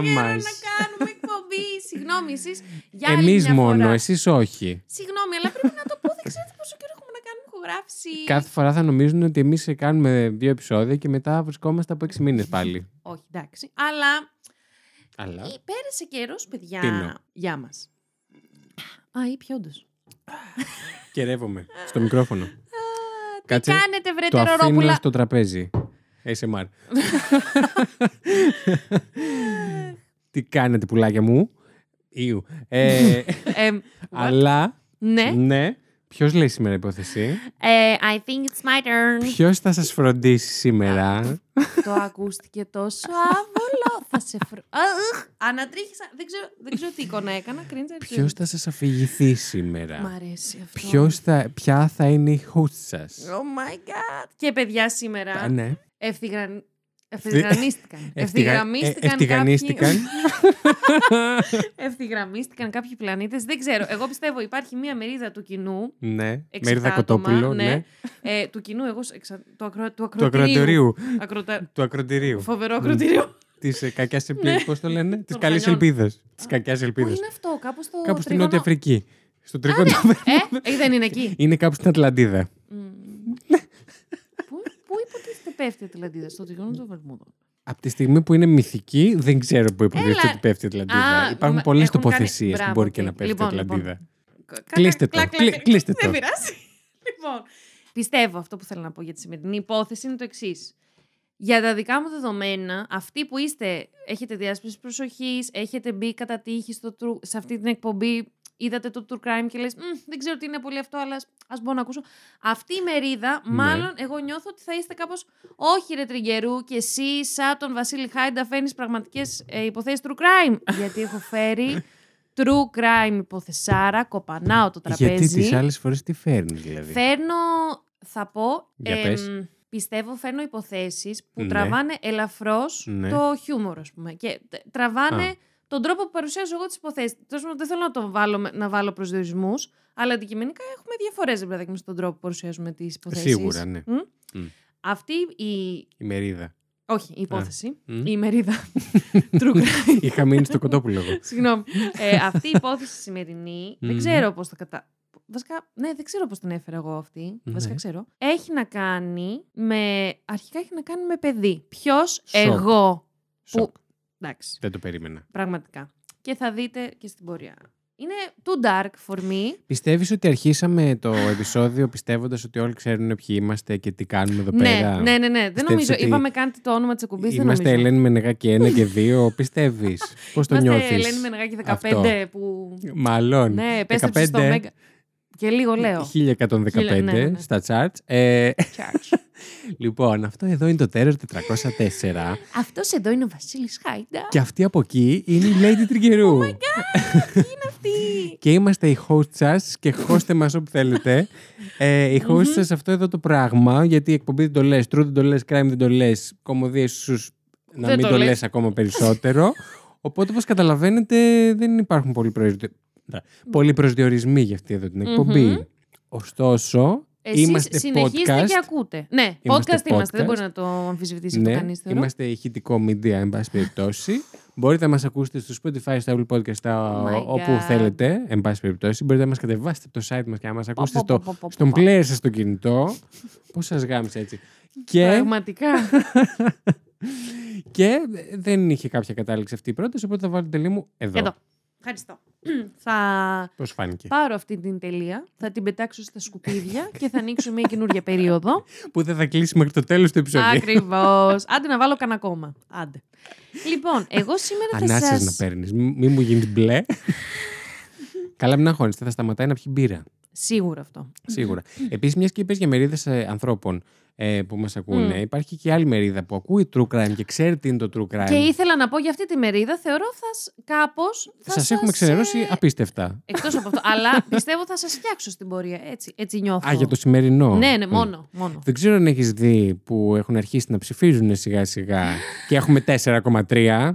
παιδιά. Έχουμε τόσο Γεια καιρό μας. να κάνουμε εκπομπή. Συγγνώμη, εσείς για άλλη Εμείς μια μόνο, φορά. εσείς όχι. Συγγνώμη, αλλά πρέπει να το πω. Δεν ξέρετε πόσο καιρό έχουμε να κάνουμε ηχογράφηση. Κάθε φορά θα νομίζουν ότι εμείς κάνουμε δύο επεισόδια και μετά βρισκόμαστε από έξι μήνες πάλι. Όχι, εντάξει. Αλλά Αλλά; ε, πέρασε καιρός, παιδιά. Πίνω. Γεια μας. Α, ήπια όντως. Κερεύομαι στο μικρόφωνο. Τι Κάτσε, κάνετε, βρε Το αφήνω τερορόπουλα. στο τραπέζι. ASMR. Τι κάνετε, πουλάκια μου; Ιου. Ε, Ε, what? αλλά, ναι. ναι. Ποιος λέει σήμερα υπόθεση; Ε, I think it's my turn. Ποιος θα σας φροντίσει σήμερα; Το ακούστηκε τόσο άβολο. θα σε φρ... Α, ugh, Ανατρίχησα. Δεν ξέρω, δεν ξέρω τι εικόνα έκανα. Κρίντζα. Ποιος θα σας αφηγηθεί Μ' σήμερα. αρέσει αυτό. Ποιος θα, ποια θα είναι η host σας; Oh my god. Και παιδιά σήμερα ναι. ευθυγραν... ευθυγραμμίστηκαν. Ευτυγα- Ευθυγραμμίστηκαν. ε, ευτυγανίστηκαν. κάποιοι- Ευθυγραμμίστηκαν κάποιοι πλανήτες. Δεν ξέρω. Εγώ πιστεύω υπάρχει μία μερίδα του κοινού. ναι. έξι Μερίδα άτομα, Κοτόπουλο. ναι. Ναι. Ε, του κοινού, εγώ εξα... του, ακρο... του Του ακροτηρίου. ακροτηρίου. Ακροτα... Του ακροτηρίου. Φοβερό ακροτηρίο. Της κακιάς ελπίδας. Πώς το λένε, Της Των καλής χανιών. ελπίδας. Της κακιάς Πού ελπίδας. είναι αυτό, κάπου στο. Κάπου στην τρίγωνο- Νότια Αφρική. Στο τρίγωνο. Ε, ε, δεν είναι εκεί. Είναι κάπου στην Ατλαντίδα. Μμμ. Πού, πού υποτίθεται πέφτει η Ατλαντίδα, στο τριγώνο των Βερμούδων. Από τη στιγμή που είναι μυθική, δεν ξέρω πού υποτίθεται Έλα. ότι πέφτει η Ατλαντίδα. Α, Υπάρχουν μα- πολλές έχουν κάνει- τοποθεσίες που Μπράβο, μπορεί και οκ. να πέφτει η Λοιπόν, Ατλαντίδα. λοιπόν. Κα- Κλείστε κλακ, το, κλακ, κλει- κλείστε Δεν το. πειράζει. λοιπόν, πιστεύω αυτό που θέλω να πω για τη σημερινή υπόθεση είναι το εξής. Για τα δικά μου δεδομένα, αυτοί που είστε, έχετε διάσπιση προσοχής, έχετε μπει κατά τύχη στο true- σε αυτή την εκπομπή, είδατε το true crime και λες «Μμ, δεν ξέρω τι είναι πολύ αυτό, αλλά ας- ας μπορώ να ακούσω. Αυτή η μερίδα, Ναι. μάλλον εγώ νιώθω ότι θα είστε κάπως όχι ρε Τριγκερού και εσύ σαν τον Βασίλη Χάιντα φέρνεις πραγματικές ε, υποθέσεις true crime. Γιατί έχω φέρει true crime υποθεσάρα, κοπανάω το τραπέζι. Γιατί τις άλλες φορές τι φέρνεις, δηλαδή; Φέρνω, θα πω, Για πες. πιστεύω φέρνω υποθέσεις που Ναι. τραβάνε ελαφρώς Ναι. το χιούμορ, ας πούμε. Και τε- τραβάνε Α. τον τρόπο που παρουσιάζω εγώ τις υποθέσεις. Τέλος πάντων, δεν θέλω να, το βάλω, με- να βάλω προσδιορισμούς, αλλά αντικειμενικά έχουμε διαφορές, ρε παιδάκι μου, στον τρόπο που παρουσιάζουμε τις υποθέσεις. Σίγουρα, ναι. Μμ. Μμ. Αυτή η... Η μερίδα. Όχι, η υπόθεση. Μμ. Η ημερίδα. True crime. Είχα μείνει στο κοτόπουλο εγώ. Συγγνώμη. Ε, αυτή η υπόθεση σημερινή, δεν Μμμ. ξέρω πώς θα κατα... Βασικά, ναι, δεν ξέρω πώς την έφερα εγώ αυτή. Ναι. Βασικά ξέρω. Έχει να κάνει με... Αρχικά έχει να κάνει με παιδί. Ποιος, Σοκ. εγώ. Σοκ. Εντάξει, Δεν το περίμενα. πραγματικά. Και θα δείτε και στην πορεία. Είναι too dark for me. Πιστεύεις ότι αρχίσαμε το επεισόδιο πιστεύοντας ότι όλοι ξέρουν ποιοι είμαστε και τι κάνουμε εδώ Ναι, πέρα; ναι, ναι, ναι. Δεν Πιστεύεις νομίζω. ότι Είπαμε κάντε το όνομα της εκπομπής, δεν Είμαστε νομίζω. Ελένη Μενεγάκη 1 και 2. Πιστεύεις; Πώς το Είμαστε νιώθεις; Ελένη Μενεγάκη 15 Αυτό. που... Μάλλον. Ναι, επέστρεψε στο 15, Μέγκα. Και λίγο λέω. 1115 Χίλια- ναι, ναι, ναι. στα charts. Ε, Church. λοιπόν, αυτό εδώ είναι το Terror 404 Αυτός εδώ είναι ο Βασίλης Χάιντα. και αυτή από εκεί είναι η Lady Τριγκερού. Oh Αυτή; και είμαστε οι host σας και χώστε μας όπου θέλετε. Ε, οι host σας αυτό εδώ το πράγμα, γιατί η εκπομπή δεν το λες, true δεν το λες, crime δεν το λες, κομμωδίες ίσως να Δεν μην το το λες. λες ακόμα περισσότερο. Οπότε, όπως καταλαβαίνετε, δεν υπάρχουν πολλοί, προσδιο... πολλοί προσδιορισμοί για αυτή εδώ την εκπομπή. Μμμ. Ωστόσο, Εσείς είμαστε συνεχίστε podcast. και ακούτε. Ναι, Είμαστε podcast είμαστε. Δεν podcast. μπορεί να το αμφισβητήσει αυτό Ναι, κανείς, θεωρώ. είμαστε ηχητικό media, εν πάση περιπτώσει. Μπορείτε να μας ακούσετε στο Spotify, στο Apple Podcast, στα- Oh my όπου God. θέλετε, εν πάση περιπτώσει. Μπορείτε να μας κατεβάσετε από το site μας και να μας ακούσετε πω, στο, πω, πω, πω, στον πω. player σας στο κινητό. Πώς σας γάμισε έτσι. και, Πραγματικά. και δεν είχε κάποια κατάληξη αυτή η πρόταση, οπότε θα βάλω την τελεία μου εδώ. Εδώ. Ευχαριστώ. θα Πώς φάνηκε; πάρω αυτή την τελεία, θα την πετάξω στα σκουπίδια και θα ανοίξω μια καινούργια περίοδο. Που δεν θα κλείσει μέχρι το τέλος του επεισοδίου. Ακριβώς. Άντε να βάλω κανένα ακόμα. Άντε. Λοιπόν, εγώ σήμερα θα Ανάσες σας... να παίρνεις. Μη μη μου γίνεις μπλε. Καλά, μην αγχώνεστε, θα σταματάει να πιει μπύρα. Σίγουρα αυτό. Σίγουρα. Επίσης, μιας και είπες για μερίδες ανθρώπων ε, που μας ακούνε, Μμ. υπάρχει και άλλη μερίδα που ακούει true crime και ξέρει τι είναι το true crime. Και ήθελα να πω για αυτή τη μερίδα, θεωρώ θα κάπως... Θα Σας έχουμε ξενερώσει ε, απίστευτα. Εκτός από αυτό. Αλλά πιστεύω θα σας φτιάξω στην πορεία. Έτσι, έτσι νιώθω. Α, για το σημερινό. Ναι, ναι, Μμ. μόνο. μόνο. Δεν ξέρω αν έχεις δει που έχουν αρχίσει να ψηφίζουν σιγά σιγά και έχουμε 4,3.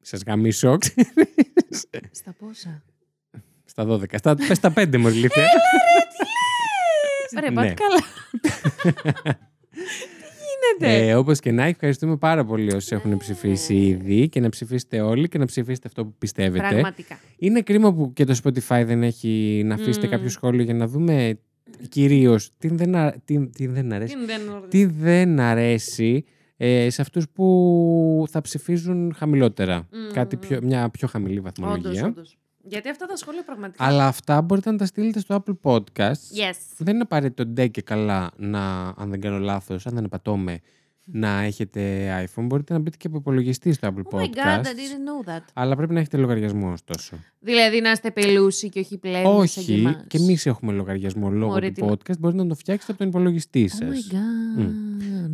Σας γαμίσω. Στα πόσα; Στα 12. Στα, πες στα 5 μου, ηλίθεια. Ωραία, Ναι. πάτε καλά. Τι γίνεται. Ε, Όπως και να έχει, ευχαριστούμε πάρα πολύ όσοι έχουν ψηφίσει ήδη και να ψηφίσετε όλοι και να ψηφίσετε αυτό που πιστεύετε. Πραγματικά. Είναι κρίμα που και το Spotify δεν έχει να αφήσετε Μμμ. κάποιο σχόλιο για να δούμε κυρίως τι, δεν α- τι, τι δεν αρέσει. Τι δεν Τι δεν αρέσει ε, σε αυτούς που θα ψηφίζουν χαμηλότερα. Μμμ. Κάτι πιο, μια πιο χαμηλή Όντως, βαθμολογία. όντως. Γιατί αυτά τα σχόλια πραγματικά. Αλλά αυτά μπορείτε να τα στείλετε στο Apple Podcasts. Yes. Δεν είναι απαραίτητο ντε και καλά να, αν δεν κάνω λάθος, αν δεν απατώμε, να έχετε iPhone. Μπορείτε να μπείτε και από υπολογιστή στο Apple Oh my god, I Podcasts. didn't know that. Αλλά πρέπει να έχετε λογαριασμό ωστόσο. Δηλαδή να είστε πελούσιοι και όχι πλέον. Όχι, και εμείς έχουμε λογαριασμό λόγω Ωραία, του τι να- podcast. Μπορείτε να το φτιάξετε από τον υπολογιστή Oh σας. my god.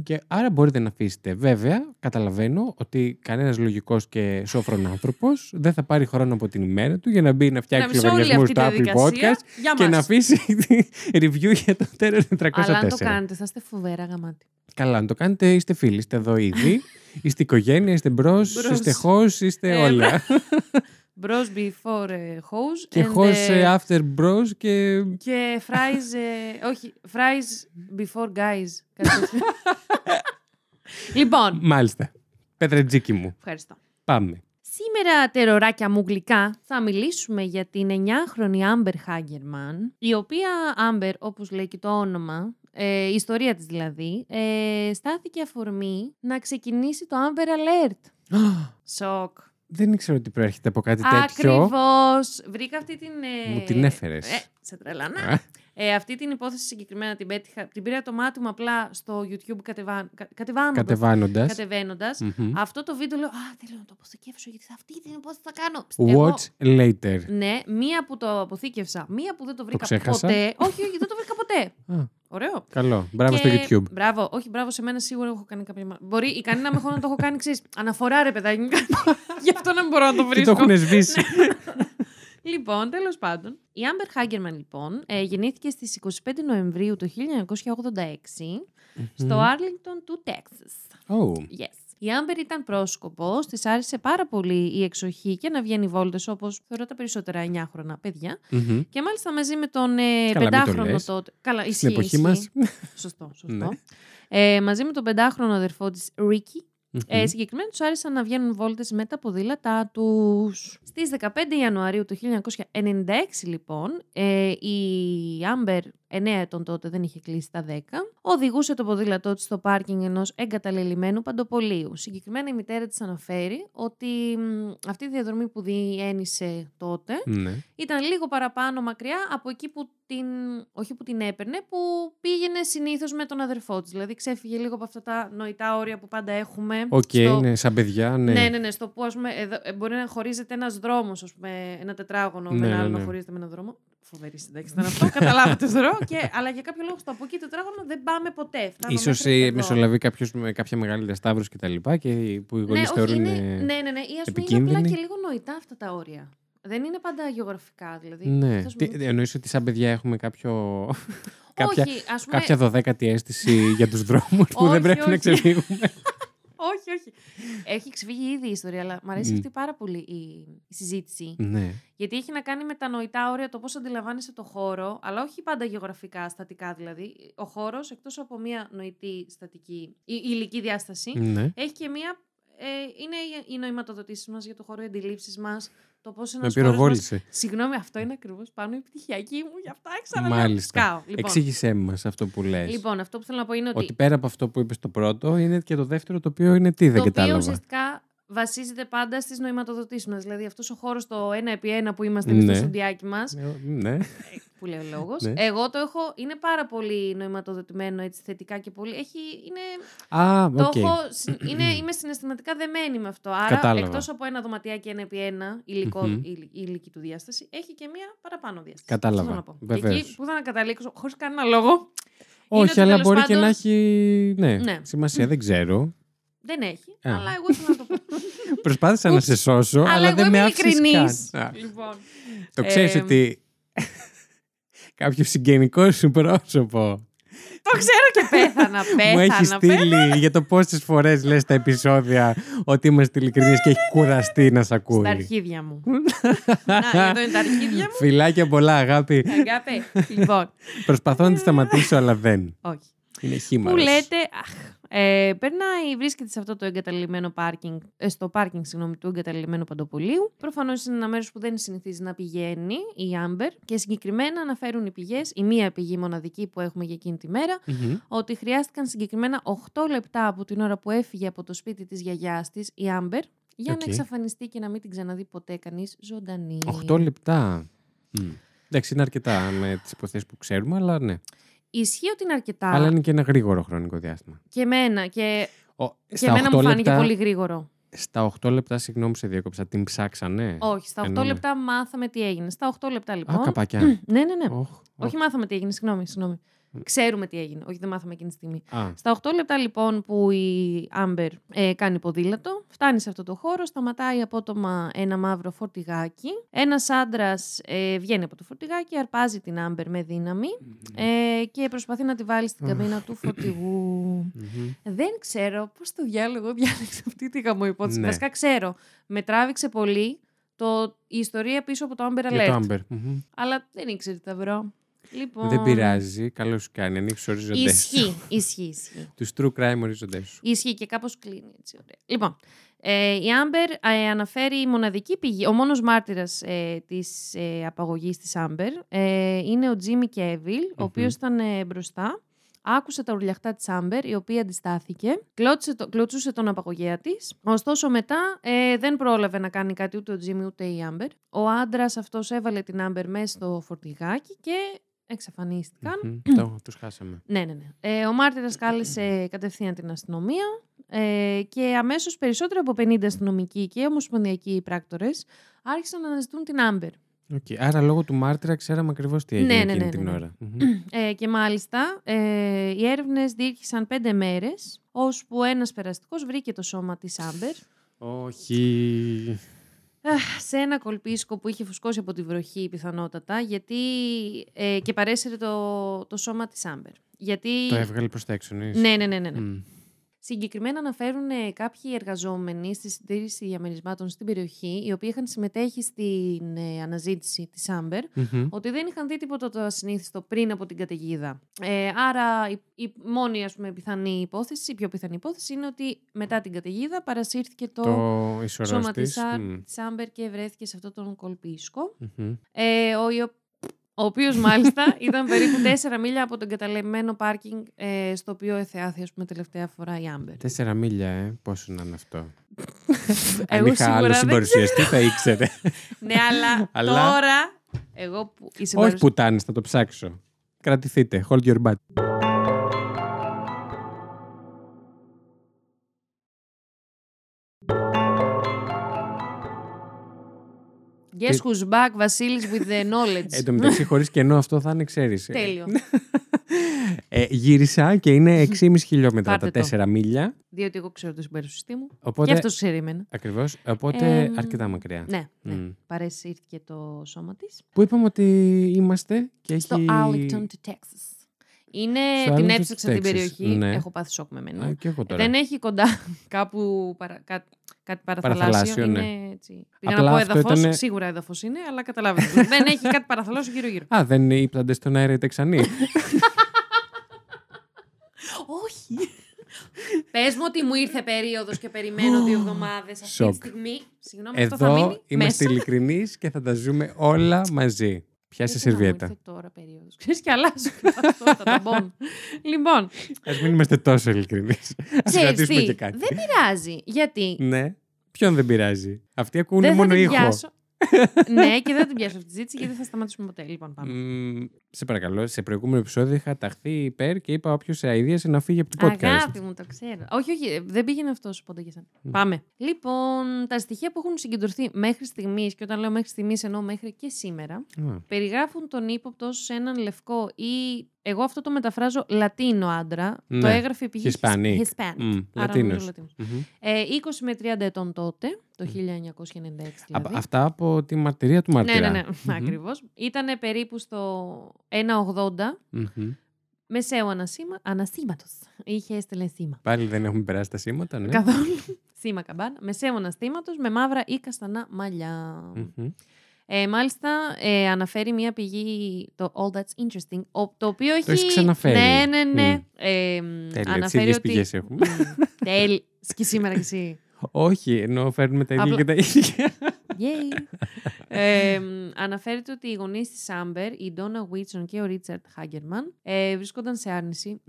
Και άρα μπορείτε να αφήσετε. Βέβαια, καταλαβαίνω ότι κανένας λογικός και σόφρον άνθρωπος δεν θα πάρει χρόνο από την ημέρα του για να μπει να φτιάξει σε όλη λογαριασμούς αυτή στο τη Apple διαδικασία, Podcast για και μας. να αφήσει review για το Terror 404. Αλλά αν το κάνετε, θα είστε φοβερά γαμάτι. Καλά, αν το κάνετε, είστε φίλοι, είστε εδώ ήδη. είστε οικογένεια, είστε μπρος, Μπρος. είστε χω, είστε Ε, όλα. Bros before ε, hose. και and, χω ε, after bros και. Και fries. ε, όχι, fries before guys. Κάτι τέτοιο. λοιπόν, Μάλιστα. Πέτρετζίκι μου. ευχαριστώ. Πάμε. Σήμερα, τεροράκια μου γλυκά, θα μιλήσουμε για την 9χρονη Άμπερ Χάγκερμαν, η οποία Άμπερ, όπως λέει και το όνομα, ε, η ιστορία της δηλαδή, ε, στάθηκε αφορμή να ξεκινήσει το Amber Alert. Σοκ. Δεν ήξερα ότι προέρχεται από κάτι τέτοιο. Ακριβώς. Βρήκα αυτή την... ε, Μου την έφερες. Ε, σε τρελάνα. Α, Ε, αυτή την υπόθεση συγκεκριμένα την πέτυχα. Την πήρα το μάτι μου απλά στο YouTube κατεβα... κα- κατεβάνοντας. Κατεβάνοντας. κατεβαίνοντας. Μμμ. Αυτό το βίντεο λέω Α, θέλω να το αποθηκεύσω γιατί σε αυτή την υπόθεση θα κάνω. Εγώ- Watch later. Ναι, μία που το αποθήκευσα, μία που δεν το βρήκα ξέχασα. ποτέ. όχι, όχι, δεν το βρήκα ποτέ. Α, Ωραίο. καλό. Μπράβο Και- στο YouTube. Μπράβο, όχι, μπράβο σε μένα σίγουρα έχω κάνει κάποια. μα- Μπορεί ικανή να με έχω να το έχω κάνει εξή. Αναφορά ρε παιδάκι. Γι' αυτό να μην μπορώ να το Και βρίσκω. το έχουν σβήσει. Λοιπόν, τέλος πάντων, η Άμπερ Χάγκερμαν λοιπόν ε, γεννήθηκε στις 25 Νοεμβρίου του 1986 στο Άρλινγκτον του Τέξας. Oh. Yes. Η Άμπερ ήταν πρόσκοπος, της άρεσε πάρα πολύ η εξοχή και να βγαίνει βόλτες όπως θεωρώ τα περισσότερα 9χρονα παιδιά. Μμμ. Και μάλιστα μαζί με τον ε, Καλά, μην το πεντάχρονο λες. τότε. Καλά, ισχύει, Στην εποχή ισχύει. μας. Σωστό, σωστό. Ναι. Ε, μαζί με τον πεντάχρονο αδερφό της Ρίκη, ε, Μμμ. συγκεκριμένα τους άρεσαν να βγαίνουν βόλτες με τα ποδήλατά τους. Στις 15 Ιανουαρίου του 1996 λοιπόν, ε, η Άμπερ 9 ετών τότε δεν είχε κλείσει τα 10, οδηγούσε το ποδήλατό της στο πάρκινγκ ενός εγκαταλελειμμένου παντοπολίου. Συγκεκριμένα η μητέρα της αναφέρει ότι μ, αυτή η διαδρομή που διένυσε τότε Ναι. ήταν λίγο παραπάνω μακριά από εκεί που την, όχι που την έπαιρνε, που πήγαινε συνήθως με τον αδερφό της. Δηλαδή ξέφυγε λίγο από αυτά τα νοητά όρια που πάντα έχουμε. Οκ, στο- ναι, σαν παιδιά, ναι. ναι, ναι, ναι, στο που ας πούμε, εδώ, ε, μπορεί να χωρίζεται ένας δρόμος, ας πούμε, ένα τετράγωνο Ναι, με ένα ναι, άλλο να ναι. χωρίζεται με έναν δρόμο. Φοβερή σύνταξη ήταν αυτό, καταλάβατε θεωρώ. Και, αλλά για κάποιο λόγο στο από εκεί τετράγωνο δεν πάμε ποτέ. Φτάνουμε Ίσως μέχρι ε, εδώ. μεσολαβεί κάποιος με κάποια μεγάλη διασταύρωση και τα λοιπά και που οι Ναι, γονείς όχι, θεωρούν. είναι, ε, ναι, ναι, ναι. Ή ας πούμε είναι επικίνδυνη. απλά και λίγο νοητά αυτά τα όρια. Δεν είναι πάντα γεωγραφικά, δηλαδή. Ναι. Θα σου Τι- πω- Εννοείς ότι σαν παιδιά έχουμε κάποιο... κάποια, Όχι, ας πούμε, κάποια δωδέκατη αίσθηση για τους δρόμους που δεν Όχι, πρέπει να όχι. ξεφύγουμε; όχι, όχι. Έχει ξεφύγει ήδη η ιστορία, αλλά μου αρέσει Μμ. αυτή πάρα πολύ η, η συζήτηση. ναι. Γιατί έχει να κάνει με τα νοητά όρια, το πώς αντιλαμβάνεσαι το χώρο, αλλά όχι πάντα γεωγραφικά, στατικά δηλαδή. Ο χώρος, εκτός από μία νοητή στατική ή υλική διάσταση, ναι. έχει και μία. Ε, είναι οι- οι νοηματοδοτήσεις μας για το χώρο, οι αντιλήψεις μας, το πώς ένα Με πυροβόλησε. Συγγνώμη, αυτό είναι ακριβώς πάνω η πτυχιακή μου, γι' αυτά ξαναλέω. Μάλιστα. Σκάω. Λοιπόν, Εξήγησέ μας αυτό που λες. λοιπόν, αυτό που θέλω να πω είναι ότι. Ότι πέρα από αυτό που είπες το πρώτο, είναι και το δεύτερο το οποίο είναι τι, δεν το οποίο κατάλαβα. ουσιαστικά βασίζεται πάντα στις νοηματοδοτήσεις μας. Δηλαδή, αυτός ο χώρος το 1x1 που είμαστε Ναι. εμείς στο στουντιάκι μας, Ε, Ναι. που λέει ο λόγος. Ναι. Εγώ το έχω. Είναι πάρα πολύ νοηματοδοτημένο έτσι θετικά και πολύ. Έχει, είναι, Α, το οκ. έχω, συ- είναι, είμαι συναισθηματικά δεμένη με αυτό. Άρα, Κατάλαβα. εκτός από ένα δωματιάκι 1x1 υλικό, Μμμ. η, η υλική του διάσταση, έχει και μία παραπάνω διάσταση. Κατάλαβα. Αυτό θέλω να πω. Και Βεβαίως. εκεί που θα να καταλήξω, χωρίς κανένα λόγο, είναι Όχι, ότι αλλά τέλος μπορεί και πάντων να έχει. Ναι, Ναι. σημασία, δεν ξέρω. Δεν έχει. Α. Αλλά εγώ ήθελα να το πω. Προσπάθησα να Ούψ. σε σώσω, αλλά, αλλά εγώ δεν είμαι με άφησες ειλικρινής. καν. Α, Λοιπόν. Το ξέρεις Ε, ότι. Κάποιο συγγενικό σου πρόσωπο Το ξέρω και πέθανα, πέθανα. μου έχει πέθανα. στείλει για το πόσες φορές λες τα επεισόδια ότι είμαστε ειλικρινεί και έχει κουραστεί να σε ακούει. Στα αρχίδια μου. Να, εδώ είναι τα αρχίδια μου. Φιλάκια πολλά, αγάπη. Αγκάπε. Λοιπόν, Προσπαθώ να τη σταματήσω, αλλά δεν. όχι. Είναι Που χήμαρο. λέτε, αχ, Ε, περνάει, βρίσκεται σε αυτό το εγκαταλειμμένο πάρκινγκ, ε, στο πάρκινγκ συγγνώμη, του εγκαταλειμμένου Παντοπολίου. Προφανώς είναι ένα μέρος που δεν συνηθίζει να πηγαίνει η Άμπερ και συγκεκριμένα αναφέρουν οι πηγές, η μία πηγή μοναδική που έχουμε για εκείνη τη μέρα, Μμμ. ότι χρειάστηκαν συγκεκριμένα 8 λεπτά από την ώρα που έφυγε από το σπίτι της γιαγιάς της, η Άμπερ, για Οκ. να εξαφανιστεί και να μην την ξαναδεί ποτέ κανείς ζωντανή. 8 λεπτά. Μμ. Εντάξει, είναι αρκετά με τις υποθέσεις που ξέρουμε, αλλά ναι. Ισχύει ότι είναι αρκετά. Αλλά είναι και ένα γρήγορο χρονικό διάστημα. Και εμένα. Και, Ο, και εμένα μου φάνηκε πολύ γρήγορο. Στα 8 λεπτά, συγγνώμη που σε διέκοψα, την ψάξανε. Όχι, στα 8 Εννοούμε. λεπτά μάθαμε τι έγινε. Στα 8 λεπτά Α, λοιπόν. καπάκια. ναι, ναι, ναι. Οχ, Όχι μάθαμε τι έγινε, συγγνώμη, συγγνώμη. Ξέρουμε τι έγινε. Όχι, δεν μάθαμε εκείνη τη στιγμή. Α, Στα 8 λεπτά λοιπόν που η Άμπερ ε, κάνει ποδήλατο, φτάνει σε αυτό το χώρο, σταματάει απότομα ένα μαύρο φορτηγάκι. Ένας άντρας ε, βγαίνει από το φορτηγάκι, αρπάζει την Άμπερ με δύναμη ε, και προσπαθεί να τη βάλει στην καμπίνα του φορτηγού. μμμ. Δεν ξέρω πώς το διάλογο διάλεξε αυτή τη γαμοϊπόθεση. Ναι. Βασικά ξέρω, με τράβηξε πολύ το, η ιστορία πίσω από το Amber Alert. Για το Amber. Μμμ. Αλλά δεν ήξερε τι θα βρω. Λοιπόν, Δεν πειράζει. Καλώς σου κάνει. Ανοίξεις οριζοντές. Ισχύει, ισχύει, ισχύει. Τους true crime οριζοντές σου. Ισχύει και κάπως κλείνει έτσι ωραία. Λοιπόν, ε, η Άμπερ ε, αναφέρει η μοναδική πηγή, ο μόνος μάρτυρας ε, της ε, απαγωγής της Άμπερ ε, είναι ο Τζίμι Κέβιλ, ο οποίος ήταν ε, μπροστά. Άκουσε τα ουρλιαχτά της Άμπερ, η οποία αντιστάθηκε. Κλώτσησε το, κλωτσούσε τον απαγωγέα της. Ωστόσο μετά ε, δεν πρόλαβε να κάνει κάτι ούτε ο Τζίμι ούτε η Άμπερ. Ο άντρας αυτός έβαλε την Άμπερ μέσα στο φορτηγάκι και εξαφανίστηκαν. Μμμ. Το- Τους χάσαμε. Ναι, ναι, ναι. Ε, ο μάρτυρας κάλεσε κατευθείαν την αστυνομία ε, και αμέσως περισσότερο από 50 αστυνομικοί και ομοσπονδιακοί πράκτορες άρχισαν να αναζητούν την Άμπερ. Οκ. Άρα λόγω του μάρτυρα ξέραμε ακριβώς τι έγινε Ναι, ναι, εκείνη ναι, την ναι, ναι. ώρα. Μμμ. Ε, και μάλιστα ε, οι έρευνες διήρκησαν πέντε μέρες, ώσπου ένας περαστικός βρήκε το σώμα της Άμπερ Όχι. Αχ, σε ένα κολπίσκο που είχε φουσκώσει από τη βροχή πιθανότατα γιατί, ε, και παρέσυρε το, το σώμα της Άμπερ. Γιατί... Το έβγαλε προς τα έξω, ναι. Ναι, ναι, ναι, ναι. ναι. Μμ. Συγκεκριμένα αναφέρουν ε, κάποιοι εργαζόμενοι στη συντήρηση διαμερισμάτων στην περιοχή, οι οποίοι είχαν συμμετέχει στην ε, αναζήτηση της Άμπερ, Μμμ. ότι δεν είχαν δει τίποτα το ασυνήθιστο πριν από την καταιγίδα. Ε, άρα η, η μόνη ας πούμε, πιθανή υπόθεση, η πιο πιθανή υπόθεση είναι ότι μετά την καταιγίδα παρασύρθηκε το, Η σορός σώμα της. της, Α- Μμ. της Άμπερ και βρέθηκε σε αυτόν τον κολπίσκο. Μμμ. Ε, ο, ο, ο οποίος μάλιστα ήταν περίπου 4 μίλια από τον καταλεμμένο πάρκινγκ ε, στο οποίο εθεάθη ας πούμε, τελευταία φορά η Άμπερ. Τέσσερα μίλια, ε. Πόσο να είναι αυτό. Αν Εγώ είχα άλλο σίγουρα δεν συμπαρουσιαστή, θα ήξερε. Ναι, αλλά, Αλλά- τώρα. Εγώ που. η Όχι συμπαρουσία- πουτάνες, θα το ψάξω. Κρατηθείτε. Hold your butt. Guess who's back, Βασίλης with the knowledge. Εν τω μεταξύ, χωρίς κενό αυτό θα είναι, ξέρεις. Τέλειο. Ε, γύρισα και είναι 6,5 χιλιόμετρα Πάρτε τα το. 4 μίλια. Διότι εγώ ξέρω το συμπαρουσιαστή μου. Και Οπότε. αυτό ξέρει εμένα. Ακριβώς. Οπότε Εμ, αρκετά μακριά. Ναι, ναι. Μμ. Παρέσυρθηκε το σώμα της. Πού είπαμε ότι είμαστε και Στο έχει. Arlington, του Texas. Είναι, Στο την Arlington, έψαξα την Texas. περιοχή. Ναι. Έχω πάθει σοκ με μένα. Α, και εγώ τώρα. Δεν έχει κοντά κάπου παρα, κά, κάτι παραθαλάσσιο. Παραθαλάσσιο, ναι. είναι έτσι. Πήγα Απλά να πω αυτό έδαφος, ήτανε- σίγουρα έδαφος είναι, αλλά καταλάβετε. Δεν έχει κάτι παραθαλάσσιο γύρω-γύρω. Α, δεν ύπτανται στον αέρα οι Τεξανοί; Όχι. Πες μου ότι μου ήρθε περίοδος και περιμένω δύο εβδομάδες αυτή τη Σοκ. στιγμή. Συγγνώμη, αυτό θα μείνει Εδώ είμαστε μέσα. ειλικρινείς και θα τα ζούμε όλα μαζί. Πιάσε Γιατί να μου σερβιέτα. ήρθε τώρα περίοδος. Ξέρεις και αλλάζω. Αυτό θα τα μπω. Λοιπόν, Α μην είμαστε τόσο ειλικρινείς. Α ξέρεις κρατήσουμε τι, και κάτι. δεν πειράζει. Γιατί; Ναι. Ποιον δεν πειράζει; Αυτοί ακούνε δεν θα μόνο την ήχο. πιάσω. ναι, και δεν θα την πιάσω αυτή τη ζήτηση γιατί δεν θα σταματήσουμε ποτέ. Λοιπόν, πάμε. Μμ, σε παρακαλώ, σε προηγούμενο επεισόδιο είχα ταχθεί υπέρ και είπα όποιος σε αειδίασε να φύγει από το podcast. Αγάπη μου, το ξέρω. Όχι, όχι, δεν πήγαινε αυτός ποτέ για σένα. Πάμε. Λοιπόν, τα στοιχεία που έχουν συγκεντρωθεί μέχρι στιγμής, και όταν λέω μέχρι στιγμής εννοώ μέχρι και σήμερα, Α, περιγράφουν τον ύποπτο σε έναν λευκό ή. Εγώ αυτό το μεταφράζω Λατίνο άντρα. Το Ναι. έγραφε η πηγή Hispanic. Hispanic. Μμ, Άρα Λατίνος. νομίζω Λατίνος. μμμ. Ε, 20 με 30 ετών τότε, το 1996 Από- δηλαδή. Αυτά από τη μαρτυρία του Ναι, μαρτυρά. ναι, ναι, Μμμ, ακριβώς. Ήταν περίπου στο 1,80 μμμ. μεσαίου ανασήμα, ανασήματος. Είχε έστελνε σήμα. Πάλι δεν έχουμε περάσει τα σήματα, ναι. Καθόλου. Σήμα καμπάνα. Μεσαίου αναστήματος με μαύρα ή καστανά μαλλιά. Μμμ. Ε, μάλιστα, ε, αναφέρει μία πηγή, το All That's Interesting, ο- το οποίο έχει... έχεις ξαναφέρει. Ναι, ναι, ναι. Μμ. Ε, μ, Τέλεια, τις αναφέρει ίδιες ότι... πηγές έχουμε. Μμ, Τέλεια. Και σήμερα και εσύ. Όχι, ενώ φέρνουμε τα ίδια Απλά- και τα ίδια. Yay. ε, μ, αναφέρεται ότι οι γονείς της Άμπερ, η Donna Whitson και ο Richard Hagerman, ε, βρίσκονταν σε άρνηση.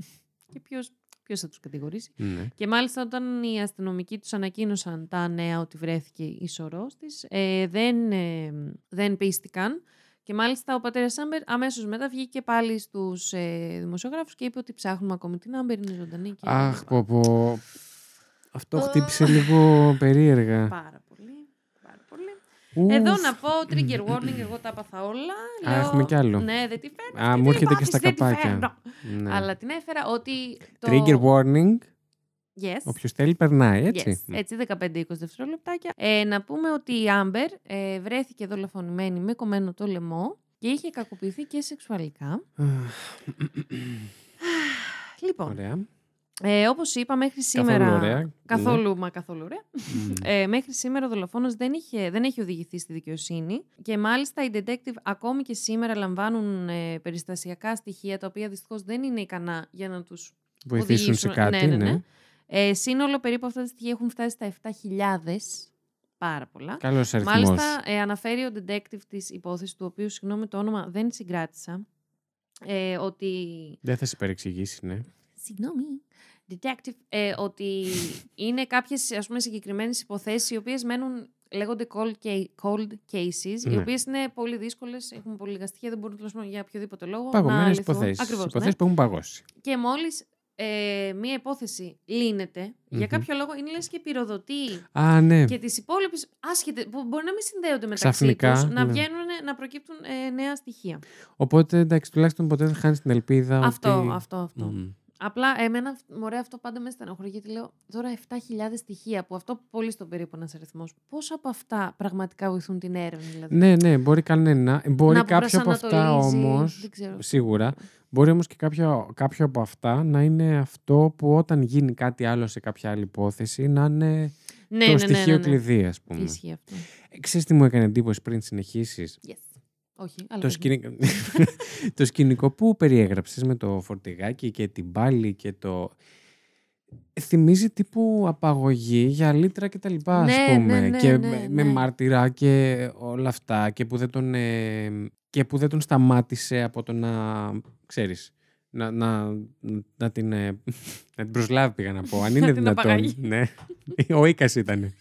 και ποιος, ποιος θα τους κατηγορήσει. Ναι. Και μάλιστα όταν οι αστυνομικοί τους ανακοίνωσαν τα νέα ότι βρέθηκε η σορός της, ε, δεν, ε, δεν πείστηκαν. Και μάλιστα ο πατέρας Άμπερ αμέσως μετά βγήκε πάλι στους ε, δημοσιογράφους και είπε ότι ψάχνουμε ακόμη την Άμπερ, είναι ζωντανή. Και Αχ, πω, πω. Αυτό χτύπησε λίγο περίεργα. Πάρα πολύ. Πάρα πολύ. Ουφ. Εδώ να πω trigger warning, εγώ τα έπαθα όλα. Α, έχουμε κι άλλο. Ναι, δεν τη φέρνω. Α, αυτή μου την έρχεται και στα υπόθεση, δεν τη καπάκια. φέρνω. Ναι. Αλλά την έφερα ότι. Το... Trigger warning. Yes. Όποιος θέλει περνάει, έτσι. Yes, έτσι 15-20 δευτερόλεπτάκια. Ε, να πούμε ότι η Άμπερ ε, βρέθηκε δολοφονημένη με κομμένο το λαιμό και είχε κακοποιηθεί και σεξουαλικά. Λοιπόν, Ωραία. Ε, όπως είπα μέχρι σήμερα... Καθόλου ωραία. Καθόλου, μα καθόλου ωραία. Μμ. Ε, μέχρι σήμερα ο δολοφόνος δεν, είχε, δεν έχει οδηγηθεί στη δικαιοσύνη και μάλιστα οι detective ακόμη και σήμερα λαμβάνουν ε, περιστασιακά στοιχεία τα οποία δυστυχώς δεν είναι ικανά για να τους Βοηθήσουν σε οδηγήσουν. κάτι, Ναι, ναι, ναι. ναι. Ε, σύνολο περίπου αυτά τα στοιχεία έχουν φτάσει στα 7.000. Πάρα πολλά. Καλός αριθμός. Μάλιστα, ε, αναφέρει ο detective της υπόθεσης, του οποίου συγγνώμη το όνομα δεν συγκράτησα, ε, ότι... Δεν θα σε παρεξηγήσει, ναι. Συγγνώμη. Detective, ε, ότι είναι κάποιες ας πούμε, συγκεκριμένες υποθέσεις οι οποίες μένουν, λέγονται cold, ca- cold cases, οι Ναι. οποίες είναι πολύ δύσκολες, έχουν πολύ λίγα στοιχεία, δεν μπορούν τέλος πάντων, για οποιοδήποτε λόγο να Παγωμένες λυθούν. υποθέσεις. Ακριβώς, ναι. Υποθέσει που έχουν παγώσει. Και μόλις ε, μία υπόθεση λύνεται, για Μμμ. κάποιο λόγο είναι λες και πυροδοτεί Α, ναι. και τις υπόλοιπες άσχετες, που μπορεί να μην συνδέονται μεταξύ Ξαφνικά, τους, να ναι. βγαίνουν, να προκύπτουν ε, νέα στοιχεία. Οπότε εντάξει, τουλάχιστον ποτέ δεν χάνεις την ελπίδα. Αυτό, ότι... αυτό, αυτό. Μμ. Απλά εμένα, μωρέ, αυτό πάντα με στενοχωρεί γιατί λέω τώρα 7.000 στοιχεία που αυτό πολύ στον περίπου ένας αριθμός. Πόσα από αυτά πραγματικά βοηθούν την έρευνα, δηλαδή; Ναι, ναι, μπορεί κανένα. Μπορεί Να κάποιο από αυτά προσανατολίζει, όμως. δεν ξέρω. Σίγουρα. Μπορεί όμως και κάποιο, κάποιο από αυτά να είναι αυτό που όταν γίνει κάτι άλλο σε κάποια άλλη υπόθεση να είναι Ναι, το ναι, ναι, στοιχείο ναι, ναι. κλειδί, ας πούμε. Ισχύει αυτό. Ε, Ξέρεις τι μου έκανε εντύπωση πριν συνεχίσεις; Yes. Όχι, αλλά Το, σκηνικό... το σκηνικό που περιέγραψες με το φορτηγάκι και την πάλη και το... Θυμίζει τύπου απαγωγή για λίτρα και τα λοιπά, ας Ναι, πούμε. ναι, ναι, και ναι, με, με ναι. μάρτυρα και όλα αυτά και που δεν τον, ε, και που δεν τον σταμάτησε από το να, ξέρεις, να, να, να, την, ε, να την προσλάβει πήγα να πω. Αν είναι την δυνατόν. απαγάγει. ναι. Ο Ίκας ήταν.